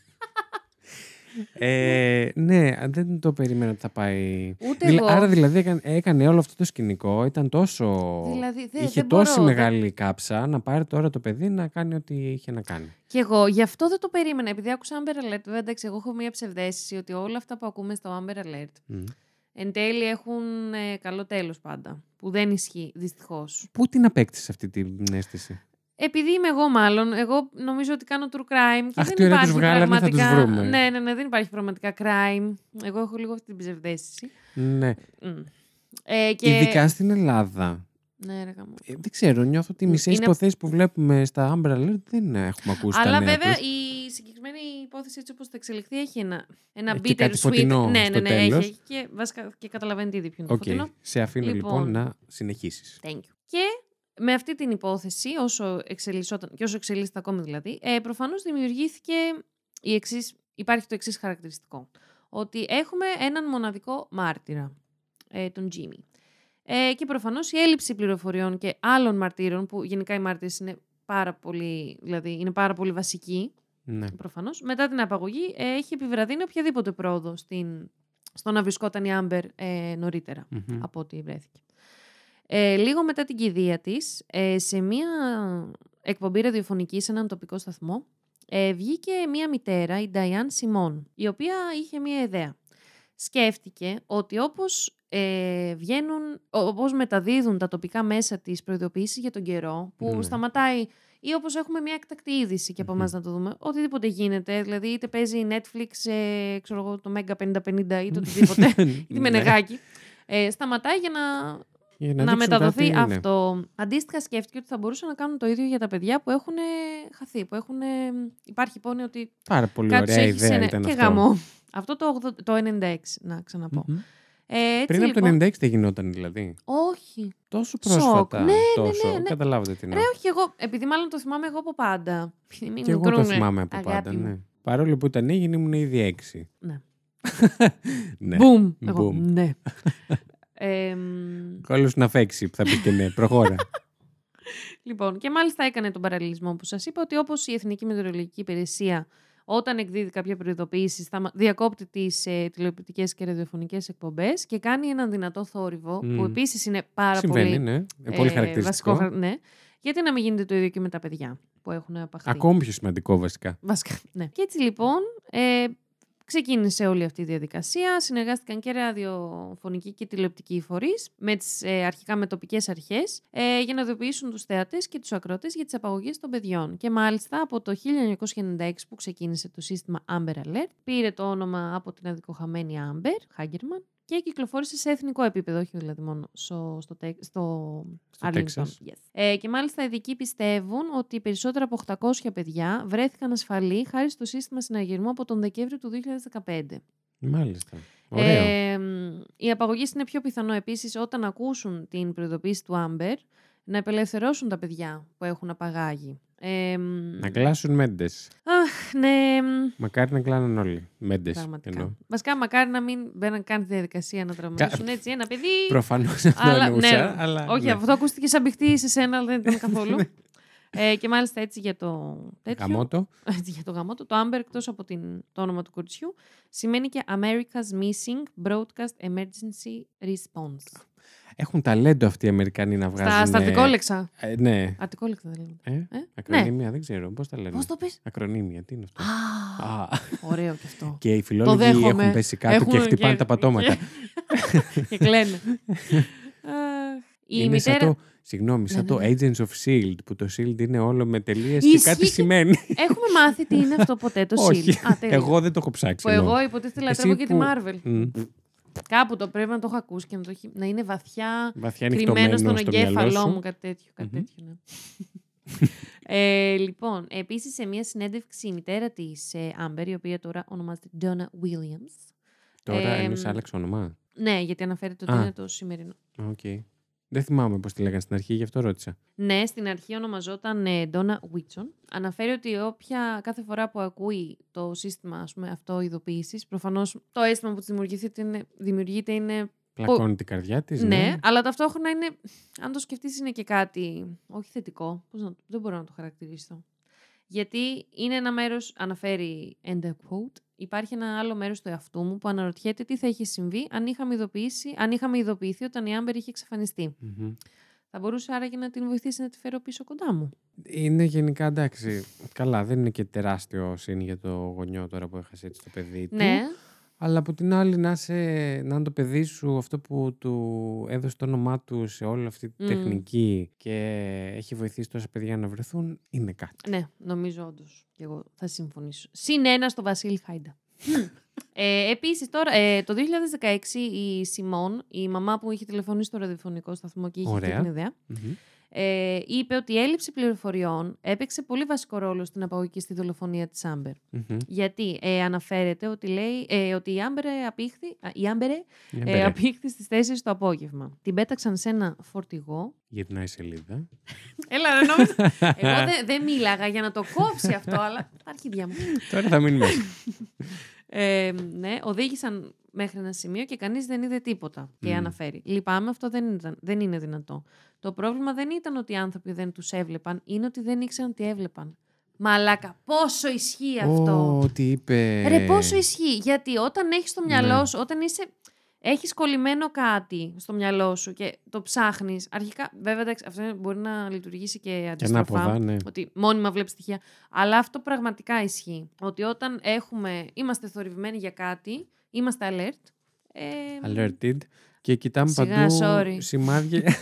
Ε, ναι, δεν το περίμενα ότι θα πάει. Ούτε Δηλα- εγώ. Άρα δηλαδή έκανε, έκανε όλο αυτό το σκηνικό, ήταν τόσο... Δηλαδή, δεν- είχε δεν τόση μπορώ, δεν- μεγάλη κάψα να πάρει τώρα το παιδί να κάνει ό,τι είχε να κάνει. Και εγώ γι' αυτό δεν το περίμενα. Επειδή άκουσα Amber Alert, βέβαια εντάξει, εγώ έχω μία ψευδέστηση ότι όλα αυτά που ακούμε στο Amber Alert Μμ. εν τέλει έχουν ε, καλό τέλος πάντα. Που δεν ισχύει, δυστυχώς. Πού την απέκτησε αυτή την αίσθηση; Επειδή είμαι εγώ, μάλλον, εγώ νομίζω ότι κάνω true crime. Και Αχ, δεν τι ωραία υπάρχει τους βγάλαμε, θα τους πραγματικά... βρούμε. Ναι, ναι, ναι, δεν υπάρχει πραγματικά crime. Εγώ έχω λίγο αυτή την ψευδέστηση. Ναι. Μμ. Ε, και... Ειδικά στην Ελλάδα. Ναι, ρε, γαμώ. Ε, δεν ξέρω, νιώθω ότι οι Μ, μισές είναι- υποθέσεις που βλέπουμε στα Amber Alert δεν έχουμε ακούσει Αλλά τα νέα βέβαια τους. η συγκεκριμένη υπόθεση έτσι όπως θα εξελιχθεί έχει ένα, ένα Έχει και bitter κάτι sweet. φωτεινό ναι, στο ναι, ναι, έχει, τέλος. έχει και, βασικά, και καταλαβαίνετε ήδη ποιο είναι Οκ. το φωτεινό. Σε αφήνω λοιπόν, Λοιπόν. να συνεχίσεις. Thank you. Και με αυτή την υπόθεση, όσο εξελισσόταν, και όσο εξελίσσεται ακόμη δηλαδή, ε, προφανώς δημιουργήθηκε η εξής, υπάρχει το εξής χαρακτηριστικό. Ότι έχουμε έναν μοναδικό μάρτυρα, ε, τον Jimmy. Ε, και προφανώς η έλλειψη πληροφοριών και άλλων μαρτύρων, που γενικά οι μάρτυρες είναι πάρα πολύ, δηλαδή είναι πάρα πολύ βασικοί, Ναι. προφανώς, μετά την απαγωγή ε, έχει επιβραδύνει οποιαδήποτε πρόοδο στην, στο να βρισκόταν η Άμπερ ε, νωρίτερα Μμμ. από ό,τι βρέθηκε. Ε, λίγο μετά την κηδεία της, ε, σε μία εκπομπή ραδιοφωνική σε έναν τοπικό σταθμό, ε, βγήκε μία μητέρα, η Νταϊάν Σιμών, η οποία είχε μία ιδέα. Σκέφτηκε ότι όπως ε, βγαίνουν, ο- όπως μεταδίδουν τα τοπικά μέσα της προειδοποίησης για τον καιρό, που Ναι. σταματάει ή όπως έχουμε μια εκτακτή είδηση και από Μμμ. εμάς να το δούμε, οτιδήποτε γίνεται, δηλαδή είτε παίζει η Netflix, ε, ξέρω εγώ, το Mega 5050 ή το οτιδήποτε, ή τη Ναι. Μενεγάκη, ε, σταματάει για να Για να, δείξουν μεταδοθεί κάτι, ναι. αυτό. Αντίστοιχα, σκέφτηκε ότι θα μπορούσαν να κάνουν το ίδιο για τα παιδιά που έχουν χαθεί. Που έχουν... Υπάρχει υπόνοια ότι Πάρα πολύ κάποιο ωραία έχει ιδέα σε ένα- ήταν Και αυτό. γαμό. Αυτό το, 80 το 96, να ξαναπώ. Μμμ. Ε, έτσι, Πριν από λοιπόν, το 96 δεν γινόταν δηλαδή. Όχι. Τόσο Σοκ. πρόσφατα. Ναι, ναι, τόσο. ναι, ναι. Καταλάβετε τι να. Ρε, όχι εγώ. Επειδή μάλλον το θυμάμαι εγώ από πάντα. Μην Και εγώ το μικρούνε, θυμάμαι από αγάπη πάντα. μου. Ναι. Παρόλο που ήταν έγινε, ήμουν ήδη έξι. Ναι. ναι. Μπουμ. Εγώ, Μπουμ. ναι. Ε, μ, Κόλλος να φέξει που θα πει και ναι. Προχώρα. λοιπόν, και μάλιστα έκανε τον παραλληλισμό που σας είπα ότι όπως η Εθνική Μετεωρολογική Υπηρεσία όταν εκδίδει κάποια προειδοποίηση θα μα- διακόπτει τις ε, τηλεοπτικές και ραδιοφωνικές εκπομπές και κάνει έναν δυνατό θόρυβο Μμ. που επίσης είναι πάρα Συμβαίνει, πολύ ναι. Ε, πολύ ε, χαρακτηριστικό. βασικό χαρα- ναι. Γιατί να μην γίνεται το ίδιο και με τα παιδιά που έχουν απαχθεί. Ακόμη πιο σημαντικό βασικά. Βασικά, ναι. Και έτσι λοιπόν ε, ξεκίνησε όλη αυτή η διαδικασία. Συνεργάστηκαν και ραδιοφωνικοί και τηλεοπτικοί φορείς με τις, ε, αρχικά με τοπικές αρχές ε, για να ειδοποιήσουν τους θεατές και τους ακρότε για τις απαγωγές των παιδιών. Και μάλιστα από το 1996 που ξεκίνησε το σύστημα Amber Alert, πήρε το όνομα από την αδικοχαμένη Amber Hagerman και κυκλοφόρησε σε εθνικό επίπεδο, όχι δηλαδή μόνο στο, στο, Τεκ- στο, Στο Arlington. Τέξας. Yes. Ε, και μάλιστα οι ειδικοί πιστεύουν ότι περισσότερα από 800 παιδιά βρέθηκαν ασφαλή χάρη στο σύστημα συναγερμού από τον Δεκέμβριο του 2015. Μάλιστα. Ωραίο. Ε, μ, η απαγωγή είναι πιο πιθανό επίσης όταν ακούσουν την προειδοποίηση του Άμπερ να απελευθερώσουν τα παιδιά που έχουν απαγάγει. Ε, μ, Να κλάσουν μέντες. αχ, ναι, μ, Μακάρι να κλάνουν όλοι. Μέντες. πραγματικά. Βασικά, μακάρι να μην μπαίναν καν τη διαδικασία να τραυματίσουν έτσι ένα παιδί. Προφανώς αυτό Αλλά- εννοούσα. ναι, αλλά, Όχι, ναι. αυτό ακούστηκε σαν μπιχτή σε σένα, αλλά δεν ήταν καθόλου. ε, και μάλιστα έτσι για το τέτοιο. Γαμώτο. Έτσι, για το γαμότο. Το Amber, εκτός από την, το όνομα του κοριτσιού, σημαίνει και America's Missing Broadcast Emergency Response. Έχουν ταλέντο αυτοί οι Αμερικανοί να βγάζουν. Στα, στα αρτικόλεξα. Ε, ναι. Αρτικόλεξα δεν λέμε. Ε, Ε, ακρονίμια, δεν ξέρω. Πώς τα λένε. Πώς το πες; Ακρονίμια, τι είναι αυτό; Α, Α, ωραίο και αυτό. και οι φιλόλογοι δέχομαι. έχουν πέσει κάτω Έχουν και χτυπάνε και- τα πατώματα. και, και κλαίνε. Αχ, η είναι μητέρα... σαν το, συγγνώμη, σαν Ναι, το ναι, ναι. Agents of S.H.I.E.L.D. που το S.H.I.E.L.D. είναι όλο με τελείες και Ισχύει κάτι και- σημαίνει. Έχουμε μάθει τι είναι αυτό ποτέ το Όχι, SEAL. Α, τέλεια. εγώ δεν το έχω ψάξει. Που ενώ. εγώ υποτίθεται Εσύ λατρεύω και τη που- Marvel. Μμ. Κάπου το πρέπει να το έχω ακούσει και να, το έχει- να είναι βαθιά Βαθιά κρυμμένο ανοιχτωμένο στον στο μυαλό εγκέφαλό σου. μου, κάτι τέτοιο. Κάτι Μμμ. τέτοιο ναι. ε, λοιπόν, επίσης σε μια συνέντευξη η μητέρα της ε, Amber, η οποία τώρα ονομάζεται Donna Williams. Τώρα Εμ, εννοείς άλλαξε όνομα; Ναι, γιατί αναφέρεται ότι Α. είναι το σημερινό. Α, Οκ. Δεν θυμάμαι πώς τη λέγανε στην αρχή, γι' αυτό ρώτησα. Ναι, στην αρχή ονομαζόταν ε, Donna Whitson. Αναφέρει ότι όποια κάθε φορά που ακούει το σύστημα ας πούμε, αυτό ειδοποίησης, προφανώς το αίσθημα που της δημιουργείται είναι, δημιουργείται είναι Πλακώνει την καρδιά της, Ναι, ναι. αλλά ταυτόχρονα είναι, αν το σκεφτείς, είναι και κάτι, όχι θετικό, πώς να, το- δεν μπορώ να το χαρακτηρίσω. Γιατί είναι ένα μέρος, αναφέρει and I quote, υπάρχει ένα άλλο μέρος του εαυτού μου που αναρωτιέται τι θα είχε συμβεί αν είχαμε, ειδοποιήσει, αν είχαμε ειδοποιηθεί όταν η Άμπερ είχε εξαφανιστεί. Μμμ. Θα μπορούσε άραγε να την βοηθήσει να τη φέρω πίσω κοντά μου. Είναι γενικά εντάξει. Καλά, δεν είναι και τεράστιο σύν για το γονιό τώρα που έχασε έτσι το παιδί του. Ναι, Αλλά από την άλλη να, σε, να είναι το παιδί σου αυτό που του έδωσε το όνομά του σε όλη αυτή τη Μμ. τεχνική και έχει βοηθήσει τόσα παιδιά να βρεθούν, είναι κάτι. ναι, νομίζω όντως. Και εγώ θα συμφωνήσω. Συν ένα στο Βασίλη Χάιντα. ε, Επίσης, τώρα, ε, το 2016 η Σιμών, η μαμά που είχε τηλεφωνήσει στο ραδιοφωνικό σταθμό και είχε αυτή Ωραία. την ιδέα, Μμμ. Ε, είπε ότι η έλλειψη πληροφοριών έπαιξε πολύ βασικό ρόλο στην απαγωγή και στη δολοφονία της Άμπερ. Μμμ. Γιατί ε, αναφέρεται ότι, λέει, ε, ότι η Άμπερ απήχθη, α, η Άμπερ, Για ε, μπερέ. απήχθη στις 4 το απόγευμα. Την πέταξαν σε ένα φορτηγό. Γυρνάει η σελίδα. Έλα, ρε, νόμιζα. Εγώ δεν δεν μίλαγα για να το κόψει αυτό, αλλά τα αρχίδια μου. Τώρα θα μείνει μέσα. Ε, ναι, οδήγησαν μέχρι ένα σημείο και κανείς δεν είδε τίποτα. Και Μμ. αναφέρει. Λυπάμαι, αυτό δεν, ήταν, δεν είναι δυνατό. Το πρόβλημα δεν ήταν ότι οι άνθρωποι δεν τους έβλεπαν, είναι ότι δεν ήξεραν τι έβλεπαν. Μαλάκα, πόσο ισχύει αυτό. Ω, τι είπε. Ρε, πόσο ισχύει. Γιατί όταν έχεις στο μυαλό Ναι. σου, όταν είσαι. Έχεις κολλημένο κάτι στο μυαλό σου και το ψάχνεις. Αρχικά, βέβαια, εντάξει, αυτό μπορεί να λειτουργήσει και Και αντιστροφά. ανάποδα, ναι. Ότι μόνιμα βλέπεις στοιχεία. Αλλά αυτό πραγματικά ισχύει. Ότι όταν έχουμε, είμαστε θορυβημένοι για κάτι, είμαστε alert. Ε, Alerted. Και κοιτάμε Σιγά, παντού sorry. σημάδια.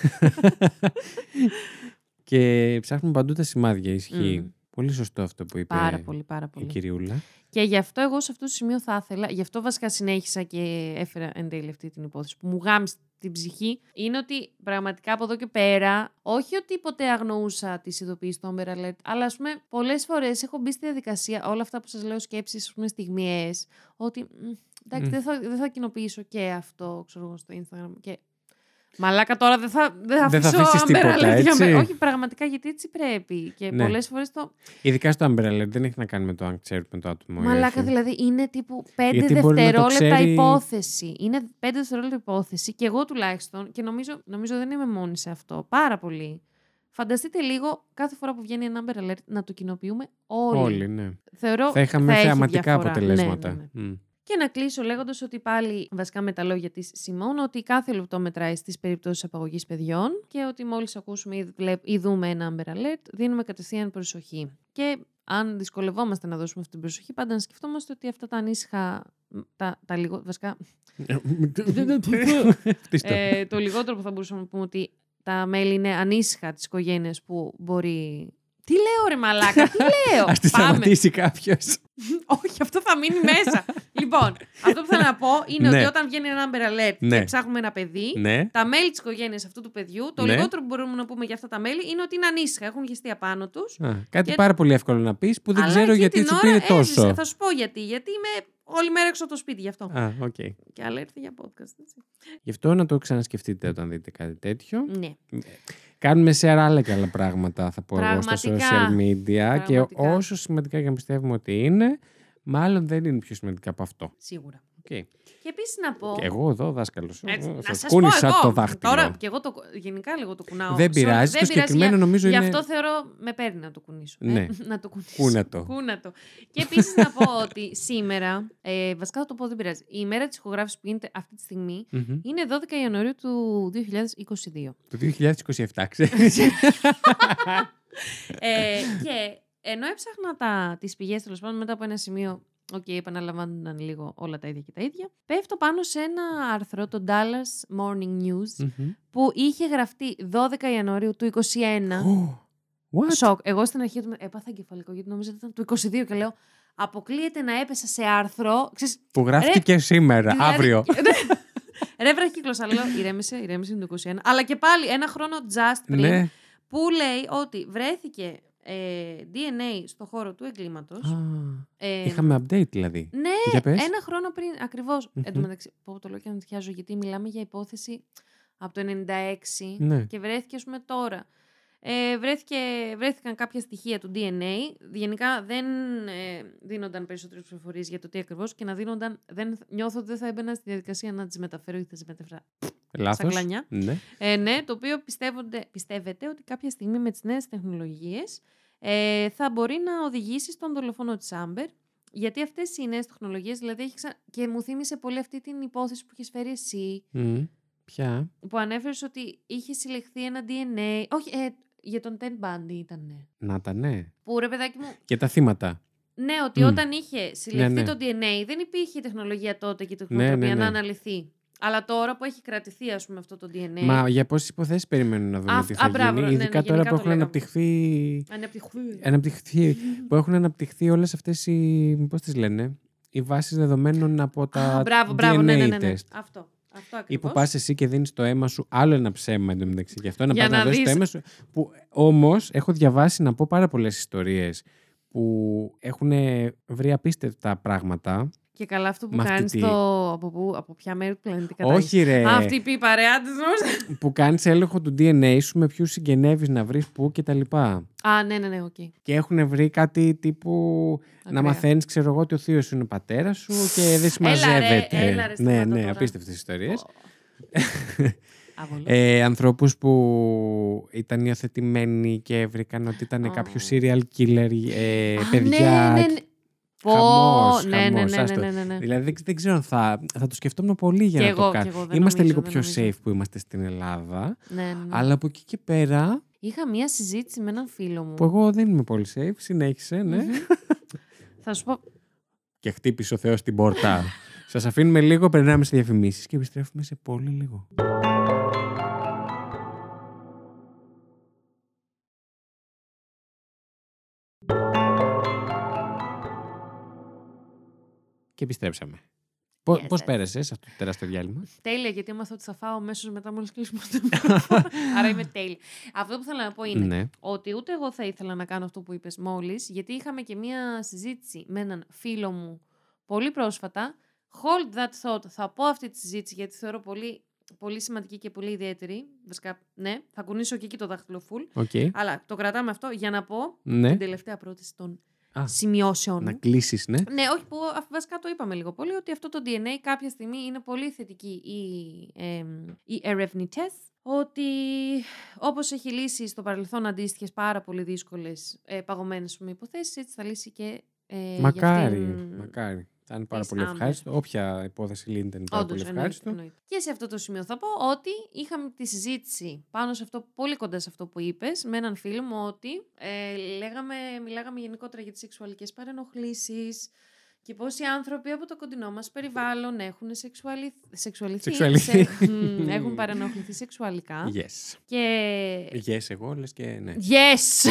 και ψάχνουμε παντού τα σημάδια. Ισχύει. Μμ. Πολύ σωστό αυτό που είπε Πάρα πολύ, πάρα η πολύ. κυριούλα. Και γι' αυτό εγώ σε αυτό το σημείο θα ήθελα, γι' αυτό βασικά συνέχισα και έφερα εν τέλει αυτή την υπόθεση που μου γάμισε την ψυχή, είναι ότι πραγματικά από εδώ και πέρα, όχι ότι ποτέ αγνοούσα τις ειδοποιήσεις του Amber Alert, αλλά ας πούμε πολλές φορές έχω μπει στη διαδικασία όλα αυτά που σας λέω σκέψεις, ας πούμε στιγμιές, ότι μ, εντάξει, Μμ. δεν, θα, δεν θα κοινοποιήσω και αυτό, ξέρω εγώ, στο Instagram. Και... Μαλάκα τώρα δεν θα, δεν θα Δεν θα αφήσω αφήσεις Amber τίποτα, Alert για έτσι. μέ- Όχι, πραγματικά γιατί έτσι πρέπει. Και Ναι. πολλές φορές το. Ειδικά στο Umbrella Alert δεν έχει να κάνει με το αν ξέρουμε το άτομο. ή Μαλάκα όχι. δηλαδή είναι τύπου 5 Γιατί μπορεί να το δευτερόλεπτα ξέρει- υπόθεση. Είναι 5 δευτερόλεπτα υπόθεση και εγώ τουλάχιστον και νομίζω, νομίζω δεν είμαι μόνη σε αυτό. Πάρα πολύ. Φανταστείτε λίγο κάθε φορά που βγαίνει ένα Amber Alert να το κοινοποιούμε όλοι. Όλοι, ναι. Θεωρώ Θα είχαμε έχει θεαματικά διαφορά. αποτελέσματα. Ναι, ναι, ναι. Μμ. Και να κλείσω λέγοντας ότι πάλι βασικά με τα λόγια της Σιμών ότι κάθε λεπτό μετράει στις περιπτώσεις απαγωγής παιδιών και ότι μόλις ακούσουμε ή, βλέπ- ή δούμε ένα Amber Alert, δίνουμε κατευθείαν προσοχή. Και αν δυσκολευόμαστε να δώσουμε αυτή την προσοχή, πάντα να σκεφτόμαστε ότι αυτά τα ανήσυχα. Τα, τα λιγο, βασικά, Χτίστο. ε, το λιγότερο που θα μπορούσαμε να πούμε ότι τα μέλη είναι ανήσυχα της οικογένειας που μπορεί. Τι λέω, ρε μαλάκα, τι λέω; Ας τη Πάμε. σταματήσει κάποιος. Όχι, αυτό θα μείνει μέσα. λοιπόν, αυτό που θέλω να πω είναι Ναι. ότι όταν βγαίνει ένα Amber Alert Ναι. και ψάχνουμε ένα παιδί, ναι. τα μέλη της οικογένειας αυτού του παιδιού, το Ναι. λιγότερο που μπορούμε να πούμε για αυτά τα μέλη είναι ότι είναι ανήσυχα. Έχουν χεστεί απάνω τους. Α, κάτι Και- πάρα πολύ εύκολο να πεις που δεν ξέρω γιατί σου πήρε τόσο. Θα σου πω γιατί. Γιατί είμαι όλη μέρα έξω από το σπίτι γι' αυτό. Α, οκ. Και άλλα έρθει για podcast. Έτσι. Γι' αυτό να το ξανασκεφτείτε όταν δείτε κάτι τέτοιο. Ναι. Κάνουμε share άλλα και άλλα πράγματα, θα πω εγώ, στα Πραγματικά. social media. Και Πραγματικά. όσο σημαντικά και να πιστεύουμε ότι είναι, μάλλον δεν είναι πιο σημαντικά από αυτό. Σίγουρα. Okay. Και επίσης να πω. Και εγώ εδώ, δάσκαλος. Έτσι, να Θα σας κούνησα πω εγώ, το δάχτυλο. Τώρα, και εγώ το, γενικά λίγο το κουνάω. Δεν Sorry, πειράζει. δεν Το συγκεκριμένο για- νομίζω Γι' είναι. αυτό θεωρώ με παίρνει να το κουνήσω. ε. Ναι. να το κουνήσω. Κούνα το. Κούνα το. Και επίσης να πω ότι σήμερα, ε, βασικά θα το πω δεν πειράζει, η ημέρα της ηχογράφησης που γίνεται αυτή τη στιγμή Μμμ. είναι 12 Ιανουαρίου του 2022. Το 2027, ξέρεις. ε, και ενώ έψαχνα τα, τις πηγές, τέλος πάντων, μετά από ένα σημείο, οκ, επαναλαμβάνονταν λίγο όλα τα ίδια και τα ίδια, πέφτω πάνω σε ένα άρθρο, το Dallas Morning News, Μμμ. που είχε γραφτεί 12 Ιανουαρίου του 2021. Ω, What? Σοκ. Εγώ στην αρχή του έπαθα εγκεφαλικό γιατί νόμιζα ότι ήταν του 22 και λέω Αποκλείεται να έπεσα σε άρθρο. Ξέρεις, Που γράφτηκε σήμερα, δηλαδή- αύριο. Ρε βραχύκλωσα, λέω ηρέμησε, ηρέμησε είναι το 21. Αλλά και πάλι ένα χρόνο just πριν ναι. που λέει ότι βρέθηκε ε, DNA στο χώρο του εγκλήματος. Α, Ε, Είχαμε update δηλαδή. Ναι, Για πες. ένα χρόνο πριν, ακριβώς. Μμμ. Εν τω μεταξύ, πω το λέω και να τυχιάζω, γιατί μιλάμε για υπόθεση από το 96 Ναι. και βρέθηκε, ας πούμε, τώρα. Ε, βρέθηκε, βρέθηκαν κάποια στοιχεία του DNA. Γενικά δεν ε, δίνονταν περισσότερες πληροφορίες για το τι ακριβώς και να δίνονταν, δεν, νιώθω ότι δεν θα έμπαινα στη διαδικασία να τις μεταφέρω ή θα τις μεταφρά. Λάθος. κλανιά. Ναι. Ε, ναι, το οποίο πιστεύονται, πιστεύετε ότι κάποια στιγμή με τις νέες τεχνολογίες ε, θα μπορεί να οδηγήσει στον δολοφόνο της Άμπερ. Γιατί αυτές οι νέες τεχνολογίες, δηλαδή έχει ξα... και μου θύμισε πολύ αυτή την υπόθεση που έχει φέρει εσύ, Μμ. Ποια; που ανέφερες ότι είχε συλλεχθεί ένα DNA, όχι, ε, για τον Ted Bundy ήταν, ναι. Να τα ναι. Που ρε παιδάκι μου, Και τα θύματα. ναι, ότι Μμ. όταν είχε συλλεχθεί Ναι, ναι. το DNA, δεν υπήρχε η τεχνολογία τότε και η Ναι, τεχνοτροπία ναι, ναι. να αναλυθεί. Αλλά τώρα που έχει κρατηθεί, ας πούμε, αυτό το DNA. Μα για πόσες υποθέσεις περιμένουν να δούμε Α, τι α, θα μπράβο, γίνει. ναι, ναι, Ειδικά τώρα γενικά που το έχουν λέγαμε. αναπτυχθεί. Ανεπτυχθεί. αναπτυχθεί που έχουν αναπτυχθεί όλες αυτές οι, πώς τις λένε, οι βάσεις δεδομένων από τα Α, μπράβο, DNA μπράβο, ναι, ναι, ναι, ναι. test. Αυτό. Αυτό Ή ακριβώς. που πας εσύ και δίνεις το αίμα σου άλλο ένα ψέμα εντωμεταξύ. Γι' αυτό να Για πας να, να δώσεις το δεις. αίμα σου. Που όμως έχω διαβάσει να πω πάρα πολλές ιστορίες που έχουν βρει απίστευτα πράγματα. Και καλά αυτό που με αυτή κάνεις τη- το. Από, πού, από ποια μέρη του πλανήτη κατάγεσαι. Όχι ρε, Α, αυτή πει η παρέα της νόμιζα. που κάνεις έλεγχο του DNA σου με ποιους συγγενεύεις να βρεις πού και τα λοιπά. Α, ναι, ναι, ναι, οκ. Και έχουν βρει κάτι τύπου να Ακραία. μαθαίνεις, ξέρω εγώ, ότι ο θείος σου είναι ο πατέρας σου και δεν συμμαζεύεται. έλα ρε, ναι, σταμάτα ναι, τώρα. απίστευτες ιστορίες. Άβολο. Ε, ανθρώπους που ήταν υιοθετημένοι και βρήκαν ότι ήταν Ω. κάποιο serial killer, ε, Α, παιδιά. Ναι, ναι, ναι. Πω, Χαμός, ναι, ναι, χαμός, ναι, ναι, άστο. ναι, ναι, ναι. Δηλαδή δεν, δεν ξέρω αν θα, θα το σκεφτόμουν πολύ για Κι να εγώ, το κι κάνω. εγώ, δεν είμαστε νομίζω, λίγο δεν πιο νομίζω. safe που είμαστε στην Ελλάδα. Ναι, ναι, ναι. Αλλά από εκεί και πέρα, Είχα μία συζήτηση με έναν φίλο μου. που εγώ δεν είμαι πολύ safe, συνέχισε, ναι. Μμμ. Θα σου πω. Και χτύπησε ο Θεός την πόρτα. Σας αφήνουμε λίγο, περνάμε σε διαφημίσεις και επιστρέφουμε σε πολύ λίγο. Και επιστρέψαμε. Πώ Yes, πώς yes. πέρασες αυτό το τεράστιο διάλειμμα; Τέλεια, γιατί έμαθα ότι θα φάω αμέσως μετά μόλις κλείσουμε το μικρόφωνο. Άρα είμαι τέλεια. Αυτό που θέλω να πω είναι ναι. ότι ούτε εγώ θα ήθελα να κάνω αυτό που είπες μόλις, γιατί είχαμε και μία συζήτηση με έναν φίλο μου πολύ πρόσφατα. Hold that thought. Θα πω αυτή τη συζήτηση γιατί θεωρώ πολύ, πολύ σημαντική και πολύ ιδιαίτερη. Βασικά, ναι, θα κουνήσω και εκεί το δάχτυλο full. OK. Αλλά το κρατάμε αυτό για να πω Ναι. την τελευταία πρόταση των Α, σημειώσεων. να μου. κλείσεις, ναι. Ναι, όχι που α, βασικά το είπαμε λίγο πολύ, ότι αυτό το DNA κάποια στιγμή είναι πολύ θετική οι, εμ, οι ερευνητές, ότι όπως έχει λύσει στο παρελθόν αντίστοιχες πάρα πολύ δύσκολες ε, παγωμένες πούμε, υποθέσεις, έτσι θα λύσει και ε, για μακάρι, αυτήν- μακάρι. Θα είναι πάρα της πολύ Amber. ευχάριστο. Όποια υπόθεση λύνεται είναι πάρα Όντως, πολύ εννοείται, ευχάριστο. εννοείται. Και σε αυτό το σημείο θα πω ότι είχαμε τη συζήτηση πάνω σε αυτό, πολύ κοντά σε αυτό που είπες, με έναν φίλο μου ότι ε, λέγαμε, μιλάγαμε γενικότερα για τις σεξουαλικές παρενοχλήσεις και πώς οι άνθρωποι από το κοντινό μας περιβάλλον έχουν σεξουαλι... σεξουαλιθεί, Σεξουαλιθεί. σε- Μμμ, έχουν παρενοχληθεί σεξουαλικά. Yes. Και... Yes, εγώ λες και ναι. Yes!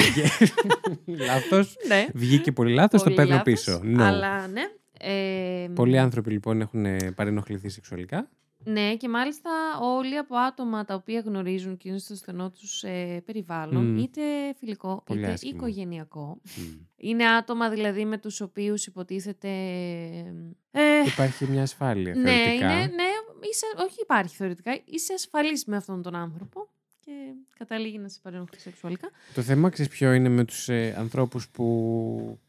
Λάθος. ναι. Βγήκε πολύ λάθος, το Πολύ παίρνω λάθος, πίσω. No. Αλλά ναι. Ε, Πολλοί άνθρωποι λοιπόν έχουν ε, παρενοχληθεί σεξουαλικά. Ναι, και μάλιστα όλοι από άτομα τα οποία γνωρίζουν και είναι στο στενό τους ε, περιβάλλον, Μμ. είτε φιλικό Πολύ είτε άσχημο. οικογενειακό. Μμ. Είναι άτομα δηλαδή με τους οποίους υποτίθεται. Ε, Υπάρχει μια ασφάλεια ναι, θεωρητικά. είναι, ναι, είσαι, όχι υπάρχει θεωρητικά. Είσαι ασφαλής με αυτόν τον άνθρωπο και καταλήγει να σε παρενοχλεί σεξουαλικά. Το θέμα ξέρεις ποιο είναι με τους ε, ανθρώπους που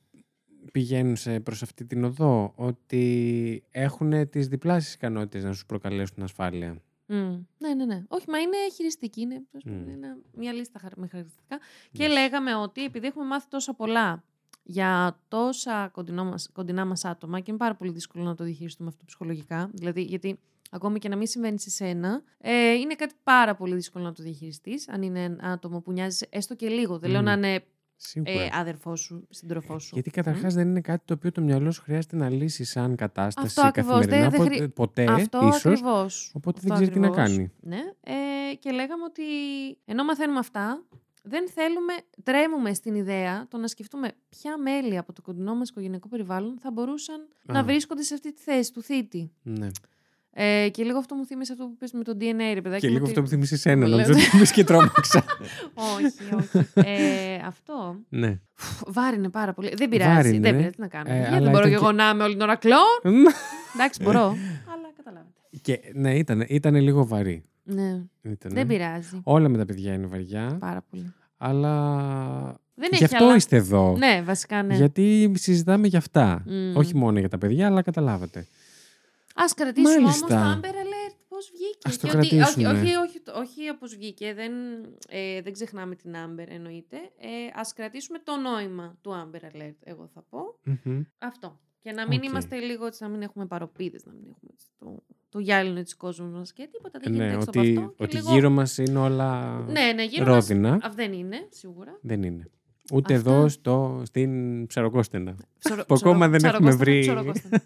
πηγαίνουν σε, προς αυτή την οδό, ότι έχουν τις διπλάσεις ικανότητες να σου προκαλέσουν ασφάλεια. Μμ. Ναι, ναι, ναι. Όχι, μα είναι χειριστική. Είναι, τέλος Μμ. πάντων, είναι μια λίστα χαρ- με χαρακτηριστικά. Και Yes. λέγαμε ότι επειδή έχουμε μάθει τόσα πολλά για τόσα κοντινό μας, κοντινά μας άτομα και είναι πάρα πολύ δύσκολο να το διαχειριστούμε αυτό ψυχολογικά. Δηλαδή, γιατί ακόμη και να μην συμβαίνει σε σένα, ε, είναι κάτι πάρα πολύ δύσκολο να το διαχειριστείς. Αν είναι ένα άτομο που νοιάζει έστω και λίγο. Δεν λέω Μμ. να είναι Σίγουρα. ε, αδερφός σου, σύντροφός σου. Γιατί καταρχάς δεν είναι κάτι το οποίο το μυαλό σου χρειάζεται να λύσεις σαν κατάσταση Αυτό ακριβώς, καθημερινά. δεν- δεν πο- χρει- Ποτέ, Αυτό ίσως. ακριβώς. Οπότε Αυτό δεν ξέρει τι να ακριβώς. κάνει. Ναι. Ε, και λέγαμε ότι ενώ μαθαίνουμε αυτά, δεν θέλουμε, τρέμουμε στην ιδέα το να σκεφτούμε ποια μέλη από το κοντινό μας οικογενειακό περιβάλλον θα μπορούσαν να Α. βρίσκονται σε αυτή τη θέση του θήτη. Ναι. Ε, και λίγο αυτό μου θύμισε αυτό που πες με το DNA, ρε παιδάκι. Και μου, λίγο ότι- αυτό που θυμίσει εσένα, Μου νομίζω λέτε. ότι θυμίσει και τρόμαξα. όχι, όχι. ε, αυτό ναι. βάρινε πάρα πολύ. Δεν πειράζει. Βάρινε, δεν πειράζει, τι να κάνουμε. ε, Γιατί αλλά δεν μπορώ ήταν και εγώ να είμαι όλη την ώρα κλόν. Εντάξει, μπορώ. αλλά καταλάβετε. και ναι, ήταν, ήταν λίγο βαρύ. Ναι, Ήτανε. δεν πειράζει. Όλα με τα παιδιά είναι βαριά. Πάρα πολύ. Αλλά. Δεν Γι' έχει αυτό άλλα. είστε εδώ. Ναι, βασικά ναι. Γιατί συζητάμε για αυτά. Μμ. Όχι μόνο για τα παιδιά, αλλά καταλάβατε. Ας κρατήσουμε όμως Μάλιστα. το Amber Alert. Πώς βγήκε. Ας το Και ότι- κρατήσουμε. Όχι, όχι, όχι, όχι όπως βγήκε. Δεν, ε, δεν ξεχνάμε την Amber, εννοείται. Ε, Ας κρατήσουμε το νόημα του Amber Alert, εγώ θα πω. Μμμ. Αυτό. Και να μην Οκ. είμαστε λίγο έτσι, να μην έχουμε παρωπίδες, να μην έχουμε έτσι, το, το γυάλινο της κόσμου μας και τίποτα. Δεν Ναι, γίνεται έξω ότι, από αυτό. Και ότι λίγο- γύρω μας είναι όλα Ναι, ναι, γύρω μας- ρόδινα. Α, δεν είναι, σίγουρα. Δεν είναι. Ούτε Αυτά. εδώ στο, στην Ψαροκόστενα. Ψαρο- Που ακόμα ψαρο- δεν έχουμε ψαροκόστανα, βρει ψαροκόστανα.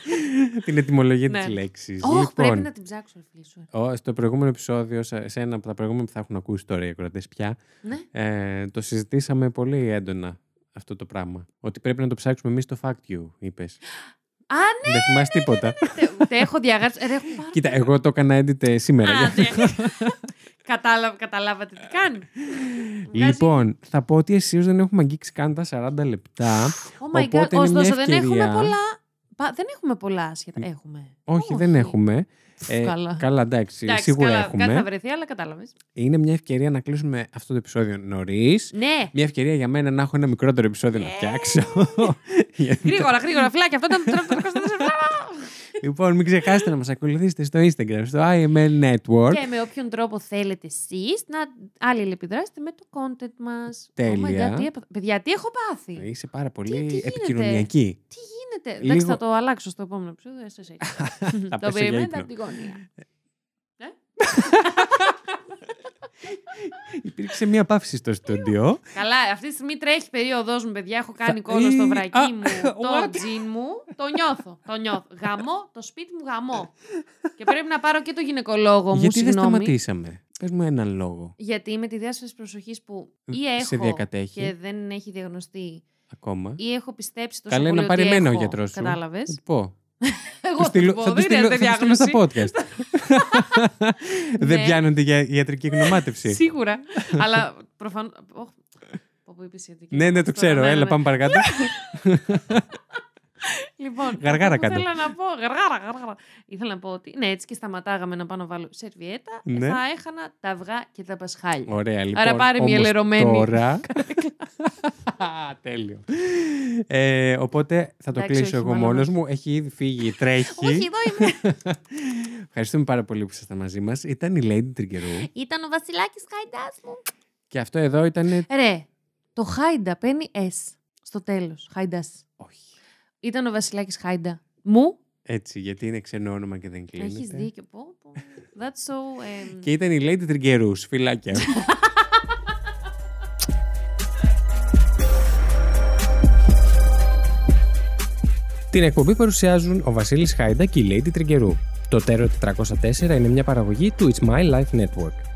την ετυμολογία Ναι. της λέξης. Ωχ, πρέπει λοιπόν, να την ψάξω, ρε φίλη σου. ο- στο προηγούμενο επεισόδιο, σε σε ένα από τα προηγούμενα που θα έχουν ακούσει τώρα οι ακροατές πια, Ναι. ε, το συζητήσαμε πολύ έντονα αυτό το πράγμα. Ότι πρέπει να το ψάξουμε εμείς το fact you, είπες. Α, ναι, Δεν θυμάσαι τίποτα. τε- τε έχω διαγράψει. Ρε, έχω πάρα Κοίτα, εγώ το έκανα edit σήμερα. Α, ναι. Κατάλαβα, καταλάβατε τι κάνει. Βγάζει- Λοιπόν, θα πω ότι εσείς δεν έχουμε αγγίξει καν τα 40 λεπτά. Oh my God. οπότε είναι μια Ωστόσο, δεν έχουμε ευκαιρία. πολλά. Πα- Δεν έχουμε πολλά άσχετα. Έχουμε. Όχι, δεν έχουμε. Ε, καλά. καλά, εντάξει, Εντάξει, σίγουρα καλά, έχουμε. Κάτι θα βρεθεί, αλλά κατάλαβες. Είναι μια ευκαιρία να κλείσουμε αυτό το επεισόδιο νωρίς. Ναι. Μια ευκαιρία για μένα να έχω ένα μικρότερο επεισόδιο να Ε. φτιάξω. Γιατί- Γρήγορα, γρήγορα, φυλάκια. Αυτό ήταν το 324 λοιπόν, μην ξεχάσετε να μας ακολουθήσετε στο Instagram, στο IML Network. Και με όποιον τρόπο θέλετε εσείς να αλληλεπιδράσετε με το content μας. Τέλεια. Παιδιά, τι έχω πάθει; Είσαι πάρα Τι- πολύ τι γίνεται; επικοινωνιακή. Τι γίνεται; Λίγο- Εντάξει, θα το αλλάξω στο επόμενο επεισόδιο. εσείς έτσι. Θα Το πέσω για περιμένετε ύπνο. από την γωνία. Υπήρξε μια παύση στο στούντιο. Καλά, αυτή τη στιγμή τρέχει περίοδος μου, παιδιά. Έχω κάνει Θα- κόλλο στο Ε, βρακί α, μου, what? το τζιν μου. Το νιώθω. Το νιώθω. Γαμώ το σπίτι μου, γαμώ. και πρέπει να πάρω και το γυναικολόγο μου, Γιατί δεν συγγνώμη. σταματήσαμε; Πες μου έναν λόγο. Γιατί με τη διάσπαση προσοχής που ή Σε έχω διακατέχει. και δεν έχει διαγνωστεί, Ακόμα. ή έχω πιστέψει τόσο Καλά πολύ να πάρει ότι εμένα ο έχω, γιατρός σου. Κατάλαβες; Θα του πω. Εγώ Τους θα στείλω- του πω, θα τους δεν στείλω, χρειάζεται θα τους στείλω διάγνωση. στα podcast. Δεν Ναι. πιάνονται για ιατρική γνωμάτευση. Σίγουρα. Αλλά προφανώ. Πω είπες ιατρική Ναι, ναι, το γνώμη ξέρω. τώρα, ναι, Έλα, ναι. πάμε παρακάτω. Λοιπόν, Γαργάρα αυτό που κάντε. Ήθελα να πω. Γαργάρα, γαργάρα. Ήθελα να πω ότι. Ναι, έτσι και σταματάγαμε να πάω να βάλω σερβιέτα. Ναι. Θα έχανα τα αυγά και τα πασχάλια. Ωραία, λοιπόν. Άρα πάρε μια όμως λερωμένη Τώρα. Τέλειο. Ε, οπότε θα το Εντάξει, κλείσω όχι, εγώ μάλλον μόνος όχι. μου. Έχει ήδη φύγει, τρέχει. Όχι, εδώ είμαι. Ευχαριστούμε πάρα πολύ που ήσασταν μαζί μας. Ήταν η Lady Τριγκερού. Ήταν ο Βασιλάκης Χάιντα μου. Και αυτό εδώ ήταν. Ρε, το Χάιντα παίρνει S στο τέλος. Χάιντα. Όχι. Ήταν ο Βασιλάκης Χάιντα. Μου; Έτσι, γιατί είναι ξένο όνομα και δεν κλείνεται. Έχεις δίκιο. Πω, πω. That's so. εμ, Και ήταν η Lady Τριγκερού. Φιλάκια. Την εκπομπή παρουσιάζουν ο Βασίλης Χάιντα και η Lady Τριγκερού. Το Terror 404 είναι μια παραγωγή του It's My Life Network.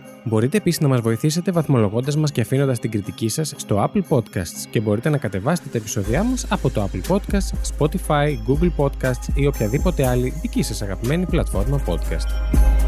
Μπορείτε επίσης να μας βοηθήσετε βαθμολογώντας μας και αφήνοντας την κριτική σας στο Apple Podcasts και μπορείτε να κατεβάσετε τα επεισόδια μας από το Apple Podcasts, Spotify, Google Podcasts ή οποιαδήποτε άλλη δική σας αγαπημένη πλατφόρμα podcast.